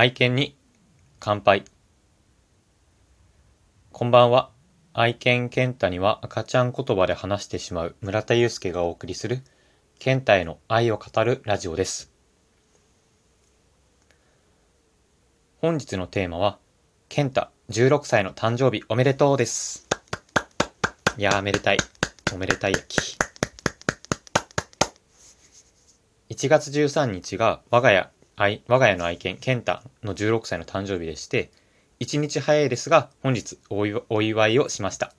愛犬に乾杯。こんばんは。愛犬健太には赤ちゃん言葉で話してしまう村田祐介がお送りする健太への愛を語るラジオです。本日のテーマは、健太16歳の誕生日おめでとうです。いやーめでたい。おめでたい焼き。1月13日が我が家愛、我が家の愛犬、ケンタの16歳の誕生日でして、1日早いですが、本日お祝いをしました。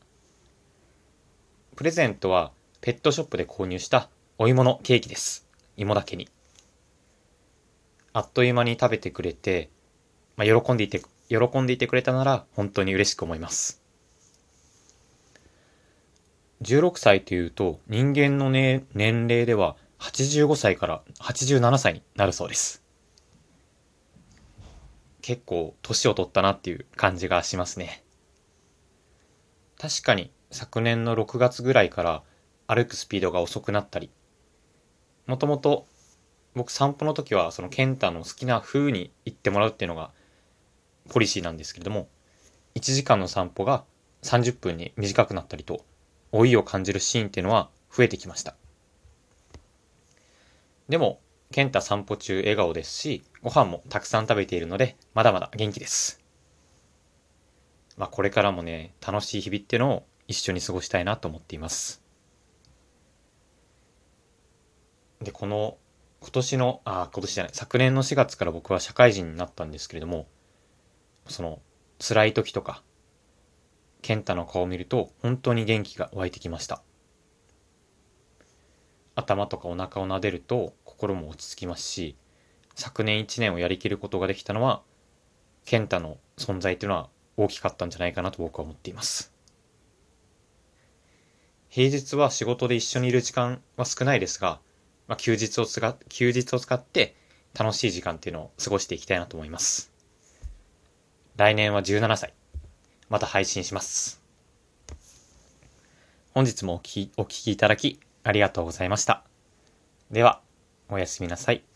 プレゼントは、ペットショップで購入したお芋のケーキです。芋だけに。あっという間に食べてくれて、まあ、喜んでいて、喜んでいてくれたなら、本当に嬉しく思います。16歳というと、人間の、ね、年齢では85歳から87歳になるそうです。結構年を取ったなっていう感じがしますね。確かに昨年の6月ぐらいから歩くスピードが遅くなったり、もともと僕散歩の時はその健太の好きな風に行ってもらうっていうのがポリシーなんですけれども、1時間の散歩が30分に短くなったりと、老いを感じるシーンっていうのは増えてきました。でも、健太散歩中笑顔ですし、ご飯もたくさん食べているので、まだまだ元気です。まあこれからもね、楽しい日々っていうのを一緒に過ごしたいなと思っています。で、この今年の、あ、今年じゃない、昨年の4月から僕は社会人になったんですけれども、その辛い時とか、健太の顔を見ると本当に元気が湧いてきました。頭とかお腹を撫でると心も落ち着きますし、昨年1年をやりきることができたのは、健太の存在っていうのは大きかったんじゃないかなと僕は思っています。平日は仕事で一緒にいる時間は少ないですが、まあ、休日を使っ、休日を使って楽しい時間っていうのを過ごしていきたいなと思います。来年は17歳。また配信します。本日もおきお聞きいただきありがとうございました。では、おやすみなさい。